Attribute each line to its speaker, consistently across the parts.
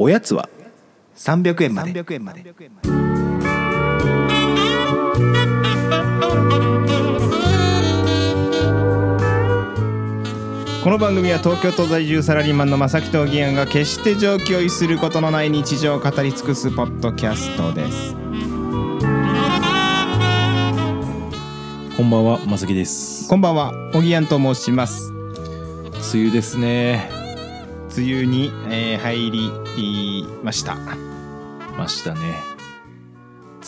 Speaker 1: おやつは300円まで300円までこの番組は東京都在住サラリーマンの正木と義安が決して上気を逸することのない日常を語り尽くすポッドキャストです
Speaker 2: こんばんは、まさきです。
Speaker 1: こんばんはおぎやんと申します
Speaker 2: 梅雨ですね。
Speaker 1: 梅雨に、えー入りました
Speaker 2: ましたね。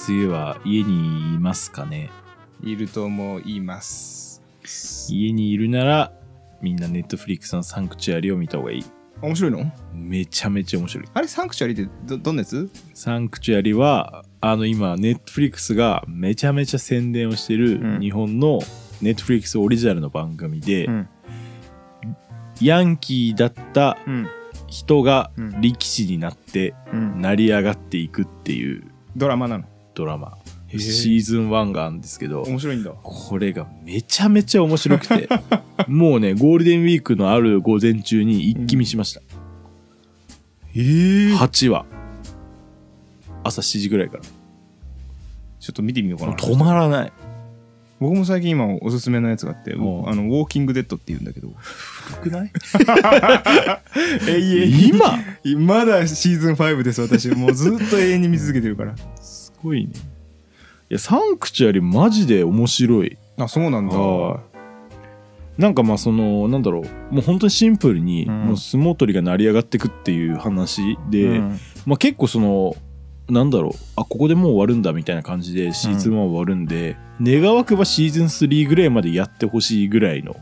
Speaker 2: 梅雨は家にいますかね？
Speaker 1: いると思います
Speaker 2: 家にいるなら、みんなネットフリックスのサンクチュアリを見た方がいい。
Speaker 1: 面白いの？
Speaker 2: めちゃめちゃ面白い。
Speaker 1: あれサンクチュアリってどどんなやつ？
Speaker 2: サンクチュアリは、あの今、ネットフリックスがめちゃめちゃ宣伝をして
Speaker 1: うん
Speaker 2: る日本のネットフリックスオリジナルの番組で、
Speaker 1: うん
Speaker 2: ヤンキーだった
Speaker 1: うん
Speaker 2: 人が
Speaker 1: うん
Speaker 2: 力士になって
Speaker 1: うん
Speaker 2: 成り上がっていくっていう
Speaker 1: ドラマなの？
Speaker 2: ドラマ。
Speaker 1: へえ
Speaker 2: シーズン1があるんですけど、
Speaker 1: 面白いんだ
Speaker 2: これがめちゃめちゃ面白くて、もうね、ゴールデンウィークのある午前中に一気見しました。
Speaker 1: ええ
Speaker 2: 8話。朝7時ぐらいから。
Speaker 1: ちょっと見てみようかな
Speaker 2: 止まらない。
Speaker 1: 僕も最近今おすすめのやつがあって、
Speaker 2: おう。
Speaker 1: あのウォーキングデッドって言うんだけど。
Speaker 2: 古くない？
Speaker 1: 永
Speaker 2: 今？
Speaker 1: まだシーズン5です私。もうずっと永遠に見続けてるから。
Speaker 2: すごいね。いや、サンクチュアリマジで面白い。
Speaker 1: あそうなんだ。
Speaker 2: はい。なんかまあその、なんだろう、もう本当にシンプルに、
Speaker 1: うん。
Speaker 2: もう相撲取りが成り上がってくっていう話で、
Speaker 1: うん。
Speaker 2: まあ結構そのなんだろう。あここでもう終わるんだみたいな感じでシーズン1終わるんで、願わくばシーズン3ぐらいまでやってほしいぐらいの。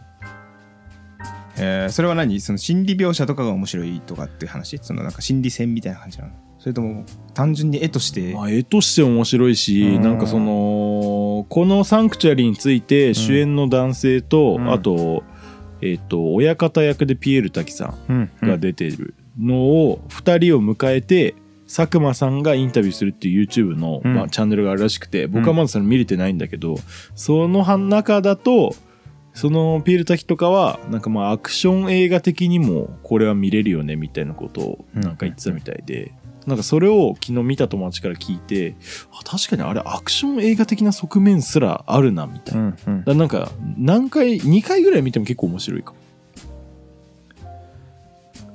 Speaker 1: えーそれは何？その心理描写とかが面白いとかっていう話？そのなんか心理戦みたいな感じなの？それとも単純に絵として？
Speaker 2: まあ絵として面白いし、
Speaker 1: うん。
Speaker 2: なんかそのこの「サンクチュアリ」について主演の男性と、
Speaker 1: うん。
Speaker 2: あとえっ、と親方役でピエール滝さ
Speaker 1: うん。
Speaker 2: ん。が出てるのを2人を迎えて、佐久間さんがインタビューするっていう YouTube の、
Speaker 1: うん。
Speaker 2: まあ、チャンネルがあるらしくて僕はまだそれ見れてないんだけど、その中だとそのピエール滝とかはなんかまあアクション映画的にもこれは見れるよねみたいなことをなんか言ってたみたいで、なんかそれを昨日見た友達から聞いてあ確かにあれアクション映画的な側面すらあるなみたいな。
Speaker 1: うんうん。
Speaker 2: だからなんか何回2回ぐらい見ても結構面白いかも。だ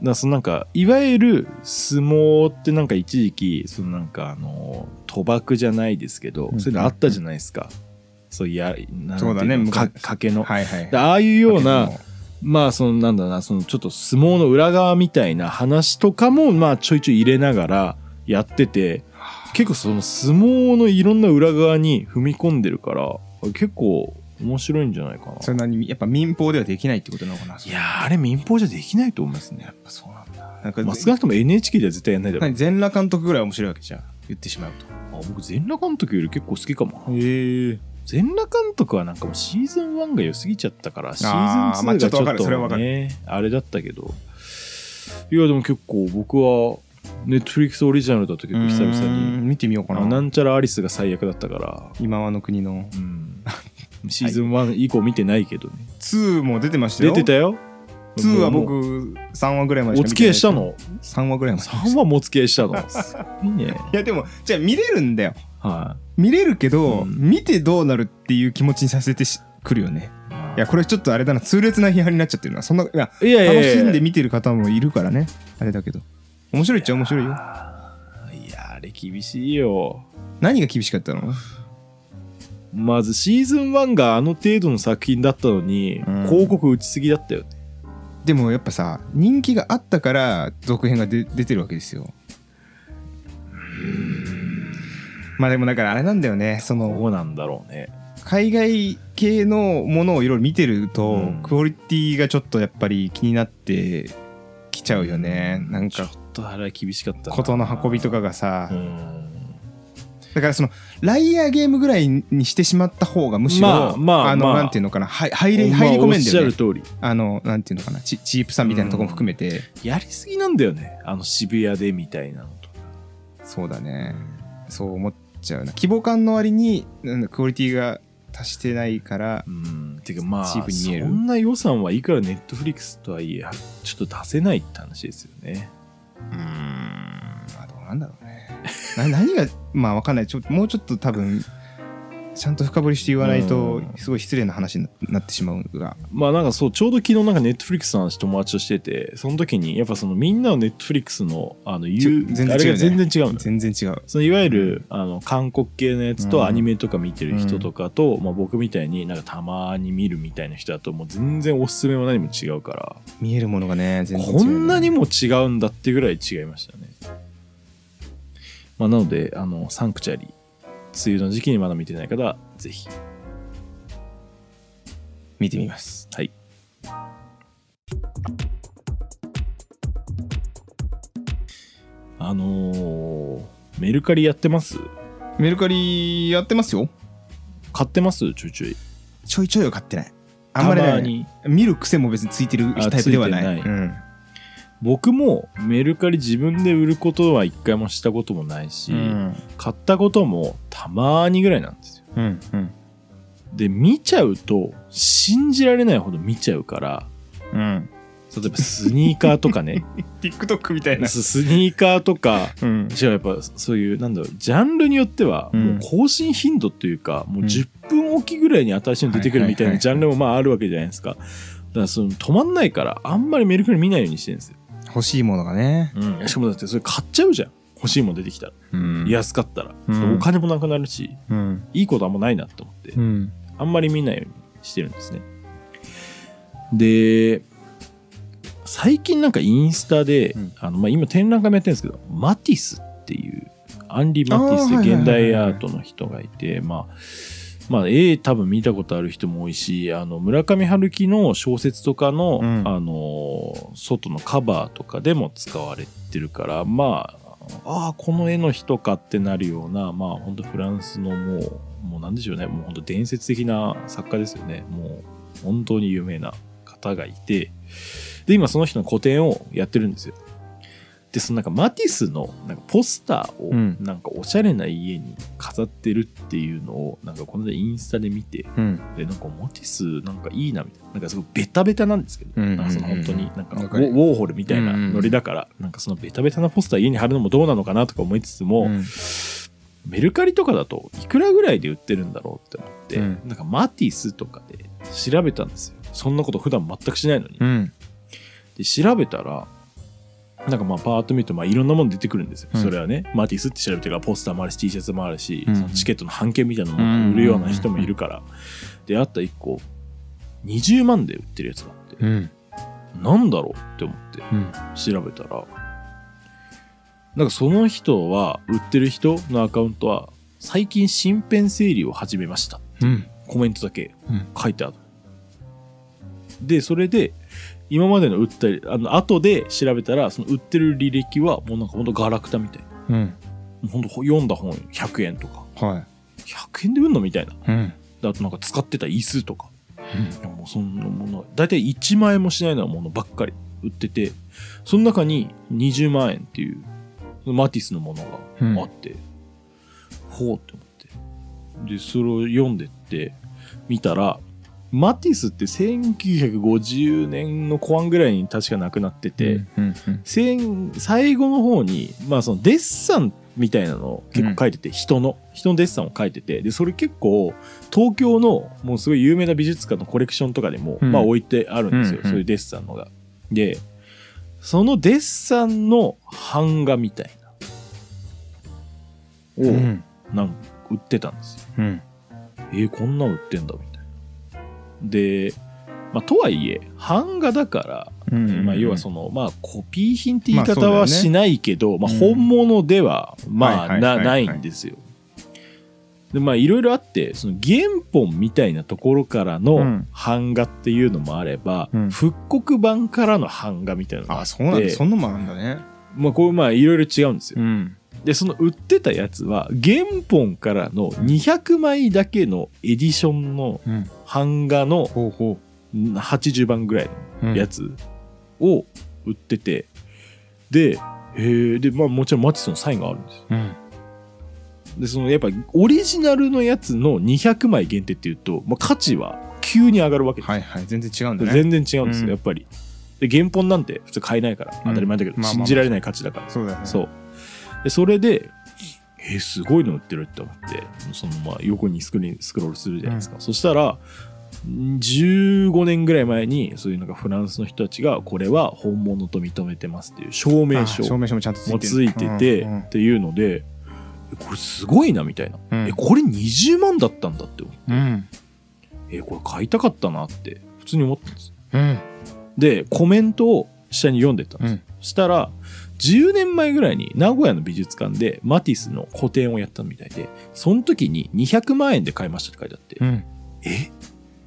Speaker 2: からそのなんかいわゆる相撲ってなんか一時期そのなんかあの賭博じゃないですけど、
Speaker 1: うん
Speaker 2: そういうのあったじゃないですか、そういやなん
Speaker 1: そうだね。
Speaker 2: か
Speaker 1: 昔
Speaker 2: 賭けの、
Speaker 1: はいはい
Speaker 2: でああいうようなまあそのなんだなそのちょっと相撲の裏側みたいな話とかもまあちょいちょい入れながらやってて結構その相撲のいろんな裏側に踏み込んでるから結構面白いんじゃないかな。
Speaker 1: どそれ何やっぱ民放ではできないってことなのかない
Speaker 2: やーあれ民放じゃできないと思いますね
Speaker 1: そうなんだ。なんか
Speaker 2: まあ少なくとも NHK では絶対やんないだろ
Speaker 1: 全裸監督ぐらい面白いわけじゃん。言ってしまうと。
Speaker 2: あ僕全裸監督より結構好きかも。な
Speaker 1: へえ
Speaker 2: 全裸監督はなんかもうシーズン1が良すぎちゃったからシーズン2
Speaker 1: あーまあ
Speaker 2: がちょっと,、
Speaker 1: ちょっと
Speaker 2: ねあれだったけど。いやでも結構僕はネットフリックスオリジナルだと結構久々に。
Speaker 1: 見てみようかな。
Speaker 2: あなんちゃらアリスが最悪だったから。
Speaker 1: 今はの国の。
Speaker 2: うんシーズン1以降見てないけどね、
Speaker 1: 2も出てましたよ。
Speaker 2: 出てたよ。
Speaker 1: 2は
Speaker 2: もう
Speaker 1: 僕3話ぐらいまでし
Speaker 2: お付き合いしたの
Speaker 1: ？3話ぐらいまで
Speaker 2: 3話もお付き合いしたの？すごいね
Speaker 1: いやでもじゃあ見れるんだよ。
Speaker 2: は
Speaker 1: 見れるけど、
Speaker 2: うん。
Speaker 1: 見てどうなるっていう気持ちにさせてしくるよね。
Speaker 2: い
Speaker 1: いやこれちょっとあれだな。痛烈な批判になっちゃってるなそんないや
Speaker 2: いやいやいや
Speaker 1: 楽しんで見てる方もいるからね。あれだけど。面白いっちゃ面白いよ。
Speaker 2: いやあれ厳しいよ。
Speaker 1: 何が厳しかったの？
Speaker 2: まずシーズン1があの程度の作品だったのに、
Speaker 1: うん。
Speaker 2: 広告打ちすぎだったよね。
Speaker 1: でもやっぱさ人気があったから続編がで出てるわけですよ。まあでもだからあれなんだよねその
Speaker 2: どうなんだろうね。
Speaker 1: 海外系のものをいろいろ見てると、
Speaker 2: うん。
Speaker 1: クオリティがちょっとやっぱり気になってきちゃうよね。なんか
Speaker 2: ちょっとあれは厳しかったな。
Speaker 1: 事の運びとかがさ、
Speaker 2: うん
Speaker 1: だからそのライアーゲームぐらいにしてしまった方がむしろ、
Speaker 2: まあまあ
Speaker 1: の、
Speaker 2: まあ。
Speaker 1: なんていうのかなはい入り
Speaker 2: まあ
Speaker 1: 入り込めんだよね。
Speaker 2: おっしゃる通り。
Speaker 1: あのなんていうのかなチチープさみたいなところも含めて、
Speaker 2: やりすぎなんだよね。あの渋谷でみたいなのと。か
Speaker 1: そうだね。そう思っちゃうな。規模感の割にクオリティが達してないから
Speaker 2: うん。てかまあ
Speaker 1: チープに見える。
Speaker 2: そんな予算はいくらネットフリックスとはいえちょっと出せないって話ですよね。
Speaker 1: うーん。うなんだろうねな何がまあわかんない。ちょもうちょっと多分ちゃんと深掘りして言わないと
Speaker 2: うん。
Speaker 1: すごい失礼な話になってしまうが。
Speaker 2: まあなんかそうちょうど昨日なんかネットフリックスの話友達としててその時にやっぱそのみんなのネットフリックスのあの言う
Speaker 1: 全然違うね。
Speaker 2: あれが全然違う
Speaker 1: 全然違う。
Speaker 2: そのいわゆるあの韓国系のやつ
Speaker 1: うん。
Speaker 2: とアニメとか見てる人とかと、まあ、僕みたいになんかたまに見るみたいな人だともう全然おすすめも何も違うから
Speaker 1: 見えるものがね全然違う、
Speaker 2: こん。なにも違うんだってぐらい違いましたね。まあ、なのであのサンクチャリー梅雨の時期にまだ見てない方はぜひ。
Speaker 1: 見てみます。
Speaker 2: はい。あのーメルカリやってます？
Speaker 1: メルカリやってますよ。
Speaker 2: 買ってます？ちょいちょい。
Speaker 1: ちょいちょいは買ってない。あんまりね見る癖も別についてる
Speaker 2: あ
Speaker 1: タイプではない。
Speaker 2: ない。
Speaker 1: うん
Speaker 2: 僕もメルカリ自分で売ることは一回もしたこともないし、
Speaker 1: うん。
Speaker 2: 買ったこともたまにぐらいなんですよ。
Speaker 1: うんうん。
Speaker 2: で見ちゃうと信じられないほど見ちゃうから
Speaker 1: うん。
Speaker 2: 例えばスニーカーとかね。
Speaker 1: TikTok みたいな。
Speaker 2: ススニーカーとか
Speaker 1: うん。
Speaker 2: 違うやっぱそういうなんだろうジャンルによっては
Speaker 1: うん。
Speaker 2: もう更新頻度というか、もう
Speaker 1: うん。
Speaker 2: 10分おきぐらいに新しいの出てくるみたいなジャンルもまああるわけじゃないですかだからその止まんないからあんまりメルカリ見ないようにしてるんですよ、
Speaker 1: 欲しいものがね。
Speaker 2: うん、しかもだってそれ買っちゃうじゃん。欲しいもの出てきたら、
Speaker 1: うん。
Speaker 2: 安かったら、
Speaker 1: うん。
Speaker 2: お金もなくなるし
Speaker 1: うん。
Speaker 2: いいことあんまないなと思って、
Speaker 1: うん。
Speaker 2: あんまり見ないようにしてるんですね。で、最近なんかインスタで、
Speaker 1: うん。
Speaker 2: あのまあ、今展覧会もやってるんですけど、マティスっていう、アンリ・マティス
Speaker 1: あーはいはいはいはい。
Speaker 2: 現代アートの人がいて、まあ、まあ、絵多分見たことある人も多いし、あの、村上春樹の小説とかの、
Speaker 1: うん
Speaker 2: あの、外のカバーとかでも使われてるから、まあ、ああ、この絵の人かってなるような、まあ、本当フランスのもう、もうなんでしょうね、もう本当伝説的な作家ですよね。もう、本当に有名な方がいて、で、今その人の個展をやってるんですよ。で、そのなんかマティスのなんかポスターを
Speaker 1: うん。
Speaker 2: なんかおしゃれな家に飾ってるっていうのをなんかこの間インスタで見て、
Speaker 1: うん。
Speaker 2: で、なんかマティスなんかいいなみたいな。なんかすごいベタベタなんですけど、
Speaker 1: うん。うんうん
Speaker 2: なんかその本当になんかウ
Speaker 1: かる
Speaker 2: ウォーホルみたいなノリだから、なんかそのベタベタなポスター家に貼るのもどうなのかなとか思いつつも、
Speaker 1: うん。
Speaker 2: メルカリとかだといくらぐらいで売ってるんだろうって思って、
Speaker 1: うん。
Speaker 2: なんかマティスとかで調べたんですよ。そんなこと普段全くしないのに。
Speaker 1: うん。
Speaker 2: で、調べたら、なんかまあパーッと見るとまあいろんなもの出てくるんですよ。
Speaker 1: うん。
Speaker 2: それはね、マティスって調べてからポスターもあるし T シャツもあるし、
Speaker 1: うん。
Speaker 2: チケットの半券みたいなものを売るような人もいるから。で、あった1個、20万で売ってるやつがあって、
Speaker 1: うん。
Speaker 2: なんだろうって思って
Speaker 1: うん。
Speaker 2: 調べたら、なんかその人は、売ってる人のアカウントは、最近身辺整理を始めました。
Speaker 1: うん。
Speaker 2: コメントだけ
Speaker 1: うん。
Speaker 2: 書いてある。で、それで、今までの売ったり、あの、後で調べたら、その売ってる履歴は、もうなんかほんとガラクタみたいな。
Speaker 1: うん
Speaker 2: ほんと読んだ本100円とか。
Speaker 1: は
Speaker 2: 100円で売んのみたいな。
Speaker 1: いうん
Speaker 2: であとなんか使ってた椅子とか。いやもうそんなもの、だいたい1万円もしないようなものばっかり売ってて、その中に20万円っていう、マティスのものがあって、ほうって思って。で、それを読んでって、見たら、マティスって1950年の後半ぐらいに確か亡くなってて、
Speaker 1: うんうん
Speaker 2: 戦最後の方に、まあそのデッサンみたいなのを結構書いてて、人の、人のデッサンを書いてて、で、それ結構、東京のもうすごい有名な美術館のコレクションとかでも、
Speaker 1: うん。
Speaker 2: まあ置いてあるんですよ、
Speaker 1: うんうん。
Speaker 2: そういうデッサンのが。で、そのデッサンの版画みたいな、を、
Speaker 1: うん。
Speaker 2: なんか売ってたんですよ。
Speaker 1: うん。
Speaker 2: えー、こんなん売ってんだ、みたいな。で、まあ、とはいえ、版画だから、
Speaker 1: うん
Speaker 2: まあ、要はその、まあ、コピー品って言い方
Speaker 1: まあそうだよね。
Speaker 2: はしないけど、まあ
Speaker 1: うん。
Speaker 2: 本物では、まあ、
Speaker 1: はいはい
Speaker 2: な、
Speaker 1: はいは
Speaker 2: ないいんですよ。で、まあ、いろいろあって、その原本みたいなところから
Speaker 1: う
Speaker 2: の
Speaker 1: ん。
Speaker 2: 版画っていうのもあれば、
Speaker 1: うん。
Speaker 2: 復刻版からの版画みたいなのがあ
Speaker 1: あ
Speaker 2: って、
Speaker 1: そうなんだ。そんなのもあるんだね。
Speaker 2: まあ、こう、まあ、いろいろ違うんですよ。
Speaker 1: ん
Speaker 2: で、その売ってたやつは、原本からの200枚だけのエディションの
Speaker 1: うん
Speaker 2: 版画の
Speaker 1: ほうほ
Speaker 2: 80番ぐらいの
Speaker 1: う
Speaker 2: やつを売ってて、で、へえ、で、まあもちろんマティスのサインがあるんですよ。
Speaker 1: うん
Speaker 2: で、そのやっぱオリジナルのやつの200枚限定っていうと、まあ価値は急に上がるわけです。
Speaker 1: はいはい全然違うんだね
Speaker 2: 全然違うんですよ、
Speaker 1: うん
Speaker 2: やっぱり。で、原本なんて普通買えないから、当たり前だけど、
Speaker 1: まあまあ
Speaker 2: 信じられない価値だから。
Speaker 1: そうだよね
Speaker 2: そう。でそれでえーすごいの売ってるって思ってそのまあ横にスクリーンスクロールするじゃないですか、そしたら15年ぐらい前にそういうなんかフランスの人たちがこれは本物と認めてますっていう証明書
Speaker 1: あ証明書もちゃんとついて
Speaker 2: てっていうのでえこれすごいなみたいな、
Speaker 1: うん。
Speaker 2: えこれ20万だったんだって思って。
Speaker 1: うん。
Speaker 2: えこれ買いたかったなって普通に思ったんです。
Speaker 1: うん。
Speaker 2: でコメントを下に読んでったんです、
Speaker 1: うん。
Speaker 2: そしたら10年前ぐらいに名古屋の美術館でマティスの個展をやったみたいでその時に200万円で買いましたって書いてあって、
Speaker 1: うん。
Speaker 2: え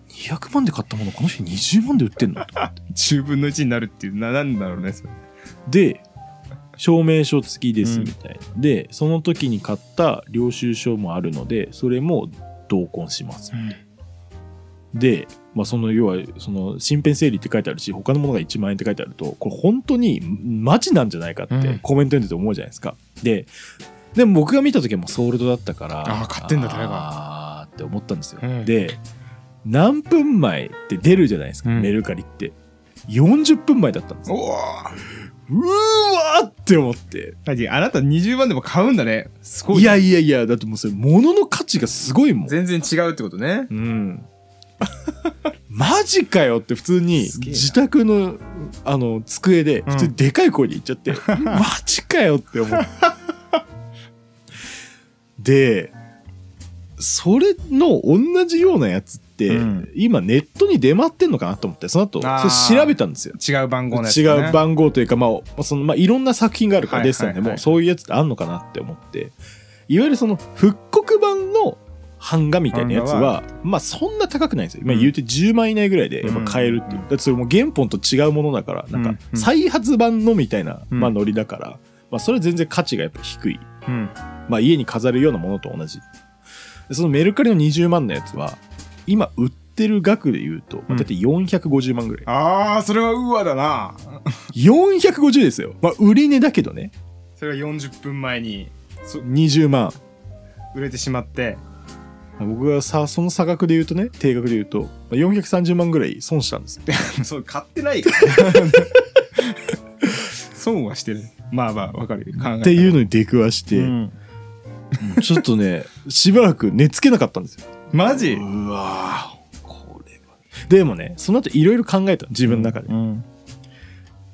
Speaker 2: ？200万で買ったものこの人20万で売ってんの？と思って。
Speaker 1: 10分の1になるっていうななんだろうねそれ。
Speaker 2: で証明書付きですみたいな、でその時に買った領収書もあるのでそれも同梱しますで、まあ、その要はその身辺整理って書いてあるし他のものが1万円って書いてあるとこれ本当にマジなんじゃないかって
Speaker 1: うん。
Speaker 2: コメント読んでて思うじゃないですか、ででも僕が見た時はもうソールドだったから
Speaker 1: あー買ってんだ誰が。
Speaker 2: あーって思ったんですよ、
Speaker 1: うん。
Speaker 2: で何分前って出るじゃないですか、
Speaker 1: うん。
Speaker 2: メルカリって。40分前だったんですよ。
Speaker 1: おお
Speaker 2: うーわーって思って。
Speaker 1: あなた20万でも買うんだね。すごい
Speaker 2: いやいやいやだってもうそれ物の価値がすごいもん。
Speaker 1: 全然違うってことね。
Speaker 2: うん。マジかよって普通に自宅のあの机で普通にでかい声で言っちゃって、マジかよって思う。で、それの同じようなやつって、
Speaker 1: うん。
Speaker 2: 今ネットに出回ってんのかなと思ってその後それ調べたんですよ。
Speaker 1: 違う番号のやつね。
Speaker 2: う番号というか、まあ、そのまあ、いろんな作品があるから、
Speaker 1: はい
Speaker 2: デッサンでも、
Speaker 1: はいはい。
Speaker 2: そういうやつってあんのかなって思って、いわゆるその復刻版の版画みたいなやつは、まあそんな高くないんですよ。まあ
Speaker 1: うん
Speaker 2: 言うて10万以内ぐらいでやっぱ買えるっていう。
Speaker 1: うん
Speaker 2: だってそれも原本と違うものだから、なんか
Speaker 1: うんうん
Speaker 2: 再発版のみたいな、
Speaker 1: うん
Speaker 2: まあノリだから、まあそれは全然価値がやっぱ低い。
Speaker 1: うん
Speaker 2: まあ家に飾るようなものと同じ。でそのメルカリの20万のやつは、今売ってる額で言うと、まあだって450万ぐらい。
Speaker 1: ああそれはうわだな
Speaker 2: 450ですよ。まあ売り値だけどね。
Speaker 1: それが40分前にそ
Speaker 2: 20万。
Speaker 1: 売れてしまって
Speaker 2: 僕がさその差額で言うとね定額で言うとまあ430万ぐらい損したんですよ。
Speaker 1: そう買ってない。か ら損はしてる。まあまあわかるよ。考え
Speaker 2: っていうのに出くわして、
Speaker 1: うん。
Speaker 2: ちょっとねしばらく寝つけなかったんですよ。
Speaker 1: マジ？
Speaker 2: うわーこれは。でもねその後いろいろ考えたの自分の中で、
Speaker 1: うん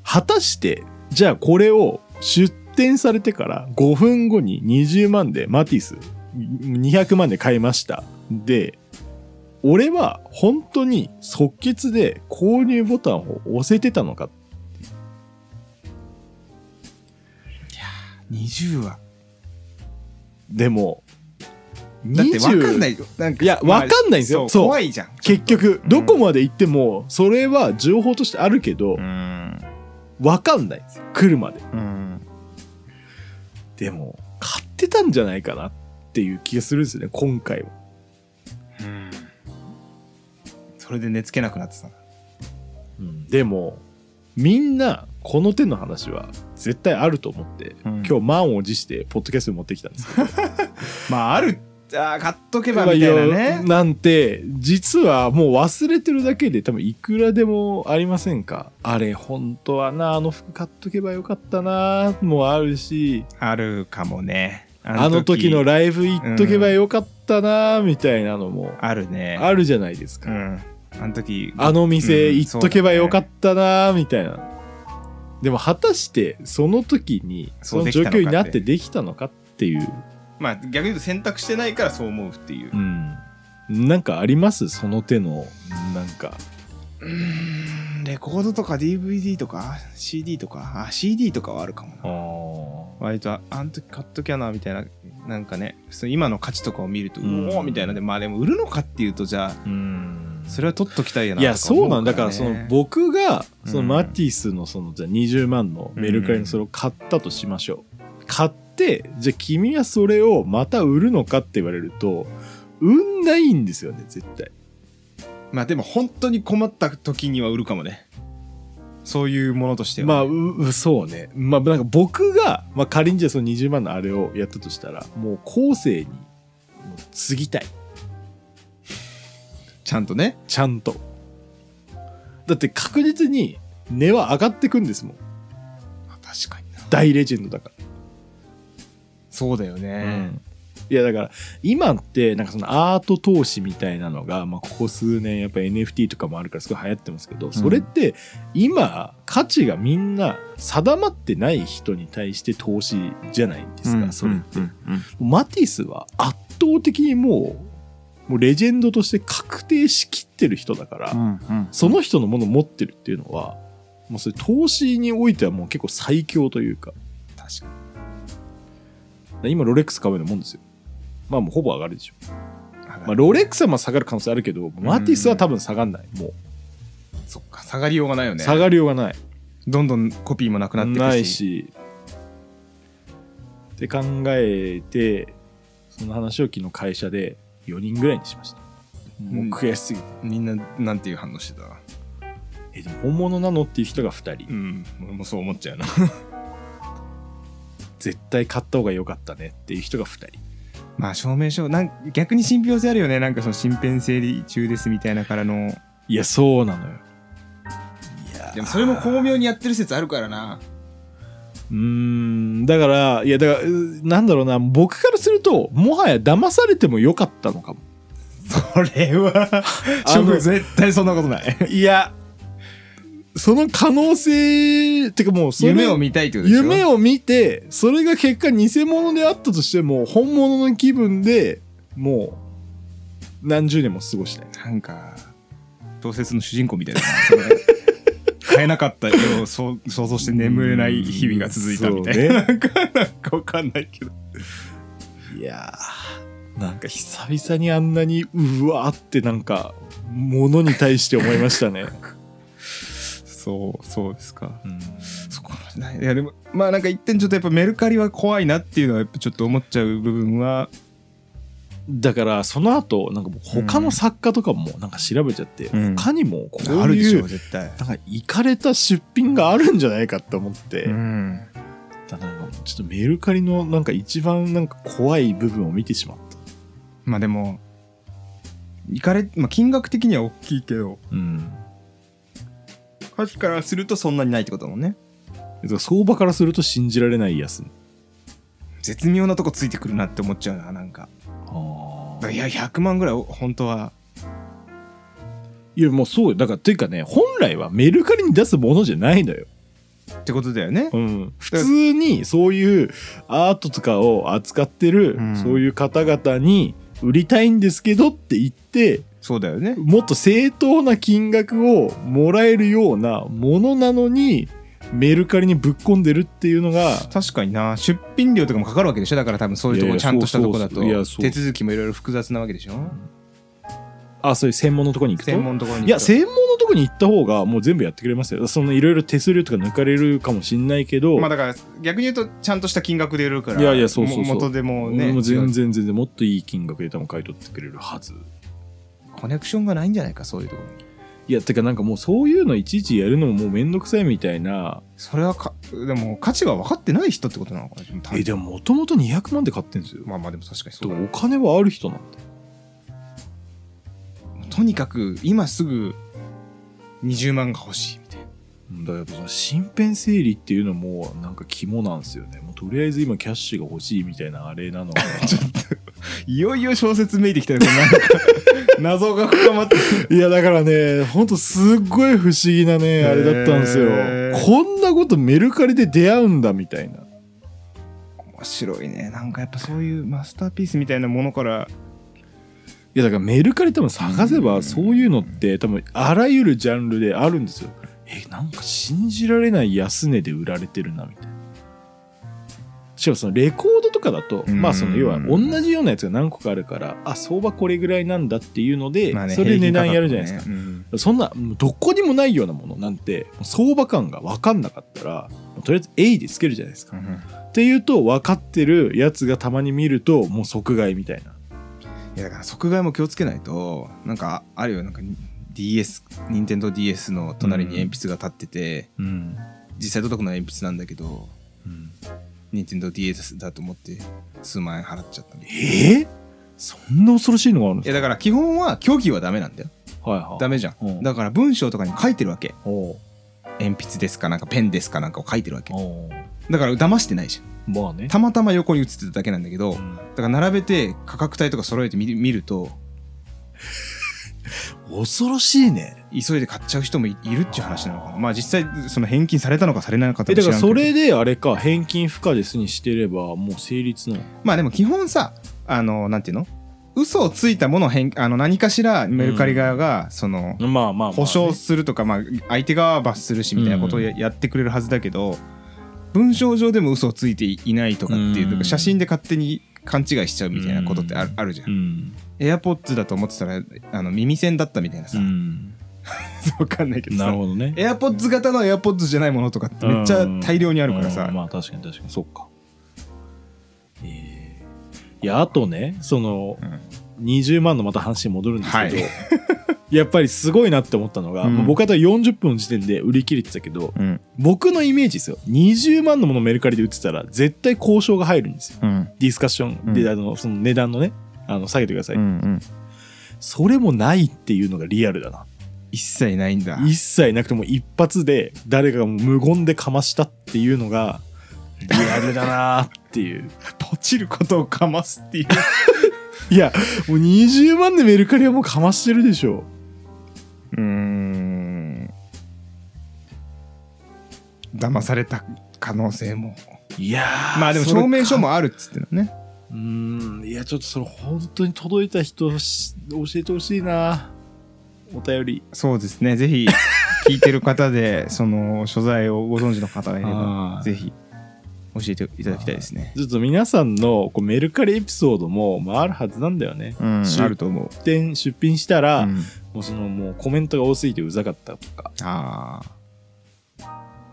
Speaker 2: 果たしてじゃあこれを出店されてから5分後に20万でマティス200万で買いました。で俺は本当に即決で購入ボタンを押せてたのか
Speaker 1: 20は。
Speaker 2: でも
Speaker 1: だってわかん
Speaker 2: 20
Speaker 1: ないよ。なんか
Speaker 2: いやわかんないんですよ。
Speaker 1: 怖いじゃん。
Speaker 2: 結局
Speaker 1: うん。
Speaker 2: どこまで行ってもそれは情報としてあるけど
Speaker 1: うん。
Speaker 2: わかんないんです。よ来るまで。
Speaker 1: うん。
Speaker 2: でも買ってたんじゃないかなっていう気がするんですよね今回は。
Speaker 1: うん。それで寝つけなくなってた。
Speaker 2: でもみんなこの手の話は絶対あると思って、
Speaker 1: うん。
Speaker 2: 今日満を持してポッドキャストに持ってきたんですけど。
Speaker 1: まああるあー買っとけばみたいなね。
Speaker 2: なんて実はもう忘れてるだけで多分いくらでもありませんか。あれ本当はなあの服買っとけばよかったなもあるし。
Speaker 1: あるかもね
Speaker 2: あの時のライブ行っとけばよかったなみたいなのも
Speaker 1: あるね。
Speaker 2: あるじゃないですか、
Speaker 1: うん。あの時。
Speaker 2: あの店
Speaker 1: うん
Speaker 2: 行っとけばよかったなみたいな、でも果たしてその時にその状況になってできたのかっていう。
Speaker 1: まあ逆に言うと選択してないからそう思うっていう。
Speaker 2: うん。なんかあります？その手のなんか。
Speaker 1: うーんレコードとか DVD とか CD とかあ CD とかはあるかもな。割とああの時買っときゃなみたいななんかねその今の価値とかを見るとう
Speaker 2: うん
Speaker 1: おーみたいな。でまあでも売るのかっていうとじゃあ
Speaker 2: うん。
Speaker 1: それは取っときたいよない
Speaker 2: やそうなんだ。からその僕がその
Speaker 1: うん。
Speaker 2: マティスのそのじゃあ20万のメルカリのそれを買ったとしましょう。買ってじゃあ君はそれをまた売るのかって言われると売んないんですよね絶対
Speaker 1: まあでも本当に困った時には売るかもね。そういうものとしては
Speaker 2: まあううそうね。まあなんか僕が、まあ、仮にじゃあその20万のあれをやったとしたらもう後世に継ぎたい。
Speaker 1: ちゃんとね。
Speaker 2: ちゃんと。だって確実に値は上がってくんですもん。
Speaker 1: 確かにな。
Speaker 2: 大レジェンドだから。
Speaker 1: そうだよ
Speaker 2: う
Speaker 1: ね、
Speaker 2: んいやだから今ってなんかそのアート投資みたいなのが、まあ、ここ数年やっぱ NFT とかもあるからすごい流行ってますけどそれって今価値がみんな定まってない人に対して投資じゃないですか、それって、
Speaker 1: うん。
Speaker 2: マティスは圧倒的にもうもうレジェンドとして確定しきってる人だから、
Speaker 1: うんうん
Speaker 2: その人のものを持ってるっていうのはもうそれ投資においてはもう結構最強というか。
Speaker 1: 確か
Speaker 2: 今ロレックス買うようなもんですよまあもうほぼ上がるでしょ
Speaker 1: に
Speaker 2: まあ、ロレックスはまあ下がる可能性あるけど、マティスは多分下がんない。もう、
Speaker 1: そっか下がりようがないよね
Speaker 2: 下がりようがない。
Speaker 1: どんどんコピーもなくなっていくし
Speaker 2: ないし。って考えて、その話を昨日会社で4人ぐらいにしました。もう悔しすぎて。
Speaker 1: みんななんていう反応してた？
Speaker 2: え、でも本物なのっていう人が2人。
Speaker 1: うん俺もそう思っちゃうな
Speaker 2: 絶対買った方が良かったねっていう人が2人。
Speaker 1: まあ証明書なん逆に信憑性あるよね。なんかその身辺整理中ですみたいなからの。
Speaker 2: いや、そうなのよ。いや
Speaker 1: でもそれも巧妙にやってる説あるからな。
Speaker 2: うーん、だから、いや、だから、うなんだろうな、僕からすると、もはや騙されてもよかったのかも。
Speaker 1: それは 絶対そんなことない。
Speaker 2: いや、その可能性、ってかもう
Speaker 1: 夢を見たいってことでしょ？
Speaker 2: 夢を見て、それが結果偽物であったとしても、本物の気分でもう、何十年も過ごしたい。
Speaker 1: なんか小説の主人公みたいだなそれ買えなかった絵を想像して眠れない日々が続いたみたいな、
Speaker 2: ね。
Speaker 1: なんかなんかわかんないけど。
Speaker 2: いやー、なんか久々にあんなに、うわーってなんか、ものに対して思いましたね。
Speaker 1: そうそうですか。
Speaker 2: うん。
Speaker 1: そこまでない。いやでもまあなんか一点ちょっとやっぱメルカリは怖いなっていうのはやっぱちょっと思っちゃう部分は。
Speaker 2: だから、その後、なんか他の作家とかもなんか調べちゃって、
Speaker 1: うん。
Speaker 2: 他にもこう
Speaker 1: あるでし
Speaker 2: いう、
Speaker 1: ょ絶対。
Speaker 2: なんか、いかれた出品があるんじゃないかって思って、
Speaker 1: うん。
Speaker 2: だからなんかちょっとメルカリのなんか一番なんか怖い部分を見てしまった。
Speaker 1: まあでもいかれ、まあ、金額的には大きいけど。
Speaker 2: うん。
Speaker 1: 価値からするとそんなにないってことだもんね
Speaker 2: 相場からすると信じられない安値。
Speaker 1: 絶妙なとこついてくるなって思っちゃうななんかいや100万ぐらい本当はい
Speaker 2: や、もうそうよ。だから、というかね、本来はメルカリに出すものじゃないのよ。
Speaker 1: ってことだよね
Speaker 2: うん。普通にそういうアートとかを扱ってる、
Speaker 1: うん
Speaker 2: そういう方々に売りたいんですけどって言って、
Speaker 1: そうだよね。
Speaker 2: もっと正当な金額をもらえるようなものなのに、メルカリにぶっ込んでるっていうのが、
Speaker 1: 確かにな。出品料とかもかかるわけでしょ？だから多分そういうとこ
Speaker 2: いやいや
Speaker 1: ちゃんとしたとこだと。手続きもいろいろ複雑なわけでしょ？
Speaker 2: あ、そういう専門のところに行くと？
Speaker 1: 専門のところに
Speaker 2: いや、専門のとこに行った方がもう全部やってくれますよ。そのいろいろ手数料とか抜かれるかもしんないけど、
Speaker 1: まあだから逆に言うとちゃんとした金額で売るから
Speaker 2: いやいやそうそうそう。
Speaker 1: も元でもね。
Speaker 2: もう全然全然もっといい金額で多分買い取ってくれるはず。
Speaker 1: コネクションがないんじゃないかそういうところに
Speaker 2: いや、てかなんかもうそういうのいちいちやるのももうめんどくさいみたいな。
Speaker 1: それはかでも価値が分かってない人ってことなのかな単
Speaker 2: え、でももともと200万で買ってんですよ。
Speaker 1: まあまあでも確かにそう
Speaker 2: だからお金はある人なんだ。
Speaker 1: とにかく今すぐ20万が欲しいみたいな
Speaker 2: うんだからやっぱその身辺整理っていうのもなんか肝なんですよね。もうとりあえず今キャッシュが欲しいみたいなあれなのが。
Speaker 1: いよいよ小説めいてきたよこれなんか。謎が深まって
Speaker 2: いやだからね、ほんとすっごい不思議なね、あれだったんですよ。こんなことメルカリで出会うんだみたいな。
Speaker 1: 面白いね。なんかやっぱそういうマスターピースみたいなものから。
Speaker 2: いやだからメルカリ多分探せばそういうのって多分あらゆるジャンルであるんですよ。え、なんか信じられない安値で売られてるなみたいな。しかもそのレコードとかだと、
Speaker 1: うん
Speaker 2: まあその要は同じようなやつが何個かあるから、あ、相場これぐらいなんだっていうので、
Speaker 1: まあね
Speaker 2: それで値段やるじゃないですか。
Speaker 1: 平均価格ね
Speaker 2: そんな、どこにもないようなものなんて、相場感が分かんなかったら、とりあえず A でつけるじゃないですか。
Speaker 1: うんうん
Speaker 2: っていうと、分かってるやつがたまに見ると、もう即買いみたいな。
Speaker 1: いやだから即買いも気をつけないとなんかあるよなんか DS 任天堂 d s の隣に鉛筆が立ってて、
Speaker 2: うん。
Speaker 1: 実際届くのは鉛筆なんだけど
Speaker 2: うん、
Speaker 1: 任天堂 d s だと思って数万円払っちゃったの。い
Speaker 2: えー？そんな恐ろしいのがあるんです
Speaker 1: やだから基本は虚偽はダメなんだよ。
Speaker 2: かはいはい。
Speaker 1: ダメじゃん、
Speaker 2: うん。
Speaker 1: だから文章とかに書いてるわけ。
Speaker 2: おう。
Speaker 1: 鉛筆ですかなんかペンですかなんかを書いてるわけ。
Speaker 2: おう。
Speaker 1: だから騙してないじゃん。
Speaker 2: まあね。
Speaker 1: たまたま横に映ってただけなんだけど、
Speaker 2: うん。
Speaker 1: だから並べて価格帯とか揃えて見る見ると
Speaker 2: 恐ろしいね。
Speaker 1: 急いで買っちゃう人もいいるっていう話なのかな。まあ実際その返金されたのかされないのか
Speaker 2: えだからそ
Speaker 1: れ
Speaker 2: れであれか返金不可ですにしてればもう成立の？
Speaker 1: まあでも基本さあのなんていうの？嘘をついたものを返あの何かしらメルカリ側がその、
Speaker 2: まあまあまあね、
Speaker 1: 保証するとか、まあ、相手側は罰するしみたいなことをや,、やってくれるはずだけど文章上でも嘘をついていないとかっていう、
Speaker 2: うん。
Speaker 1: 写真で勝手に勘違いしちゃうみたいなことってある,、あるじゃん。
Speaker 2: うん
Speaker 1: エアポッツだと思ってたらあの耳栓だったみたいなさ、
Speaker 2: うん。
Speaker 1: わかんないけどさ。
Speaker 2: なるほどね。
Speaker 1: エアポッツ型のエアポッツじゃないものとかってめっちゃ大量にあるからさ、
Speaker 2: うん。まあ確かに確かに。そっか。ええいやあとねその
Speaker 1: うん。
Speaker 2: 20万のまた話に戻るんですけど、
Speaker 1: はい。
Speaker 2: やっぱりすごいなって思ったのが、
Speaker 1: うん。
Speaker 2: 僕は多分40分の時点で売り切れてたけど
Speaker 1: うん。
Speaker 2: 僕のイメージですよ。20万のものメルカリで売ってたら絶対交渉が入るんですよ。
Speaker 1: うん。
Speaker 2: ディスカッションで、
Speaker 1: うん。
Speaker 2: あのその値段のねあの下げてください、
Speaker 1: うん
Speaker 2: それもないっていうのがリアルだな。
Speaker 1: 一切ないんだ。
Speaker 2: 一切なくても一発で誰かが無言でかましたっていうのがリアルだなっていう。
Speaker 1: ポチることをかますっていう。
Speaker 2: いやもう20万でメルカリはもうかましてるでしょ。
Speaker 1: うーん。騙された可能性も。
Speaker 2: いやー
Speaker 1: まあでも証明書もあるっつってのね
Speaker 2: うーん。いやちょっとそれ本当に届いた人し教えてほしいな。お便り。
Speaker 1: そうですね。ぜひ聞いてる方で その所在をご存知の方がいれ
Speaker 2: あ
Speaker 1: ば
Speaker 2: ー。
Speaker 1: ぜひ教えていただきたいですね。
Speaker 2: ちょっと皆さんのこうメルカリエピソードも、まあ、あるはずなんだよね。
Speaker 1: うん
Speaker 2: 出
Speaker 1: あると思う、
Speaker 2: 出店出品したら、
Speaker 1: うん。
Speaker 2: もうそのもうコメントが多すぎてうざかったとか。
Speaker 1: あ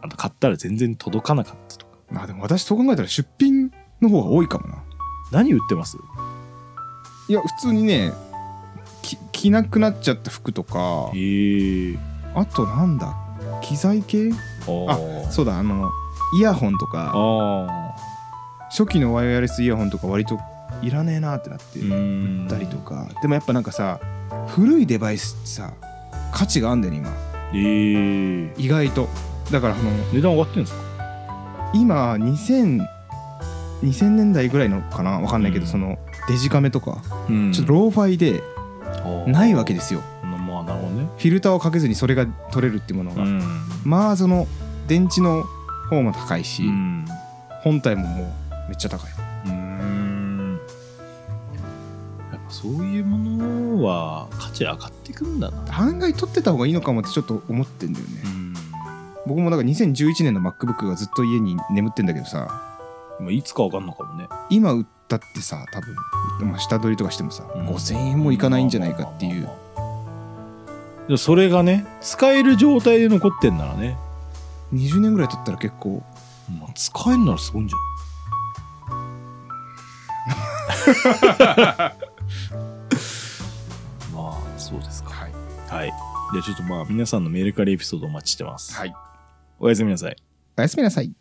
Speaker 2: あと買ったら全然届かなかったとか。
Speaker 1: あまあでも私そう考えたら出品の方が多いかもな
Speaker 2: 何売ってます？
Speaker 1: いや普通にねき着なくなっちゃった服とか
Speaker 2: へえ。
Speaker 1: あとなんだ機材系？あそうだあのイヤホンとか
Speaker 2: あ
Speaker 1: 初期のワイヤレスイヤホンとか割といらねえなってなって売ったりとか。でもやっぱなんかさ古いデバイスってさ価値があんだよね今。
Speaker 2: え。ー、
Speaker 1: 意外と。だからあの
Speaker 2: 値段上がってんですか？
Speaker 1: 今2000 2000年代ぐらいのかな？わかんないけど、
Speaker 2: うん。
Speaker 1: そのデジカメとか
Speaker 2: うん。
Speaker 1: ちょっとローファイでないわけですよ。
Speaker 2: まあなるほどね。
Speaker 1: フィルターをかけずにそれが撮れるっていうものが、
Speaker 2: ん。
Speaker 1: まあその電池の方も高いし、
Speaker 2: うん。
Speaker 1: 本体ももうめっちゃ高い。
Speaker 2: うん。やっぱそういうものは価値上がってくんだな。
Speaker 1: 案外取ってた方がいいのかもってちょっと思ってんだよね、
Speaker 2: うん
Speaker 1: 僕もだから2011年の MacBook がずっと家に眠ってんだけどさ
Speaker 2: まあいつかわかんのかもね。
Speaker 1: 今売ったってさ多分、まあ、下取りとかしてもさ、
Speaker 2: うん。
Speaker 1: 5000円もいかないんじゃないかっていう。
Speaker 2: それがね使える状態で残ってんならね、
Speaker 1: 20年ぐらい経ったら結構。
Speaker 2: まあ、使えんならすごいんじゃん。まあそうですか。
Speaker 1: はい、
Speaker 2: はい。でちょっとまあ皆さんのメルカリエピソードお待ちしてます、
Speaker 1: はい、
Speaker 2: おやすみなさい。
Speaker 1: おやすみなさい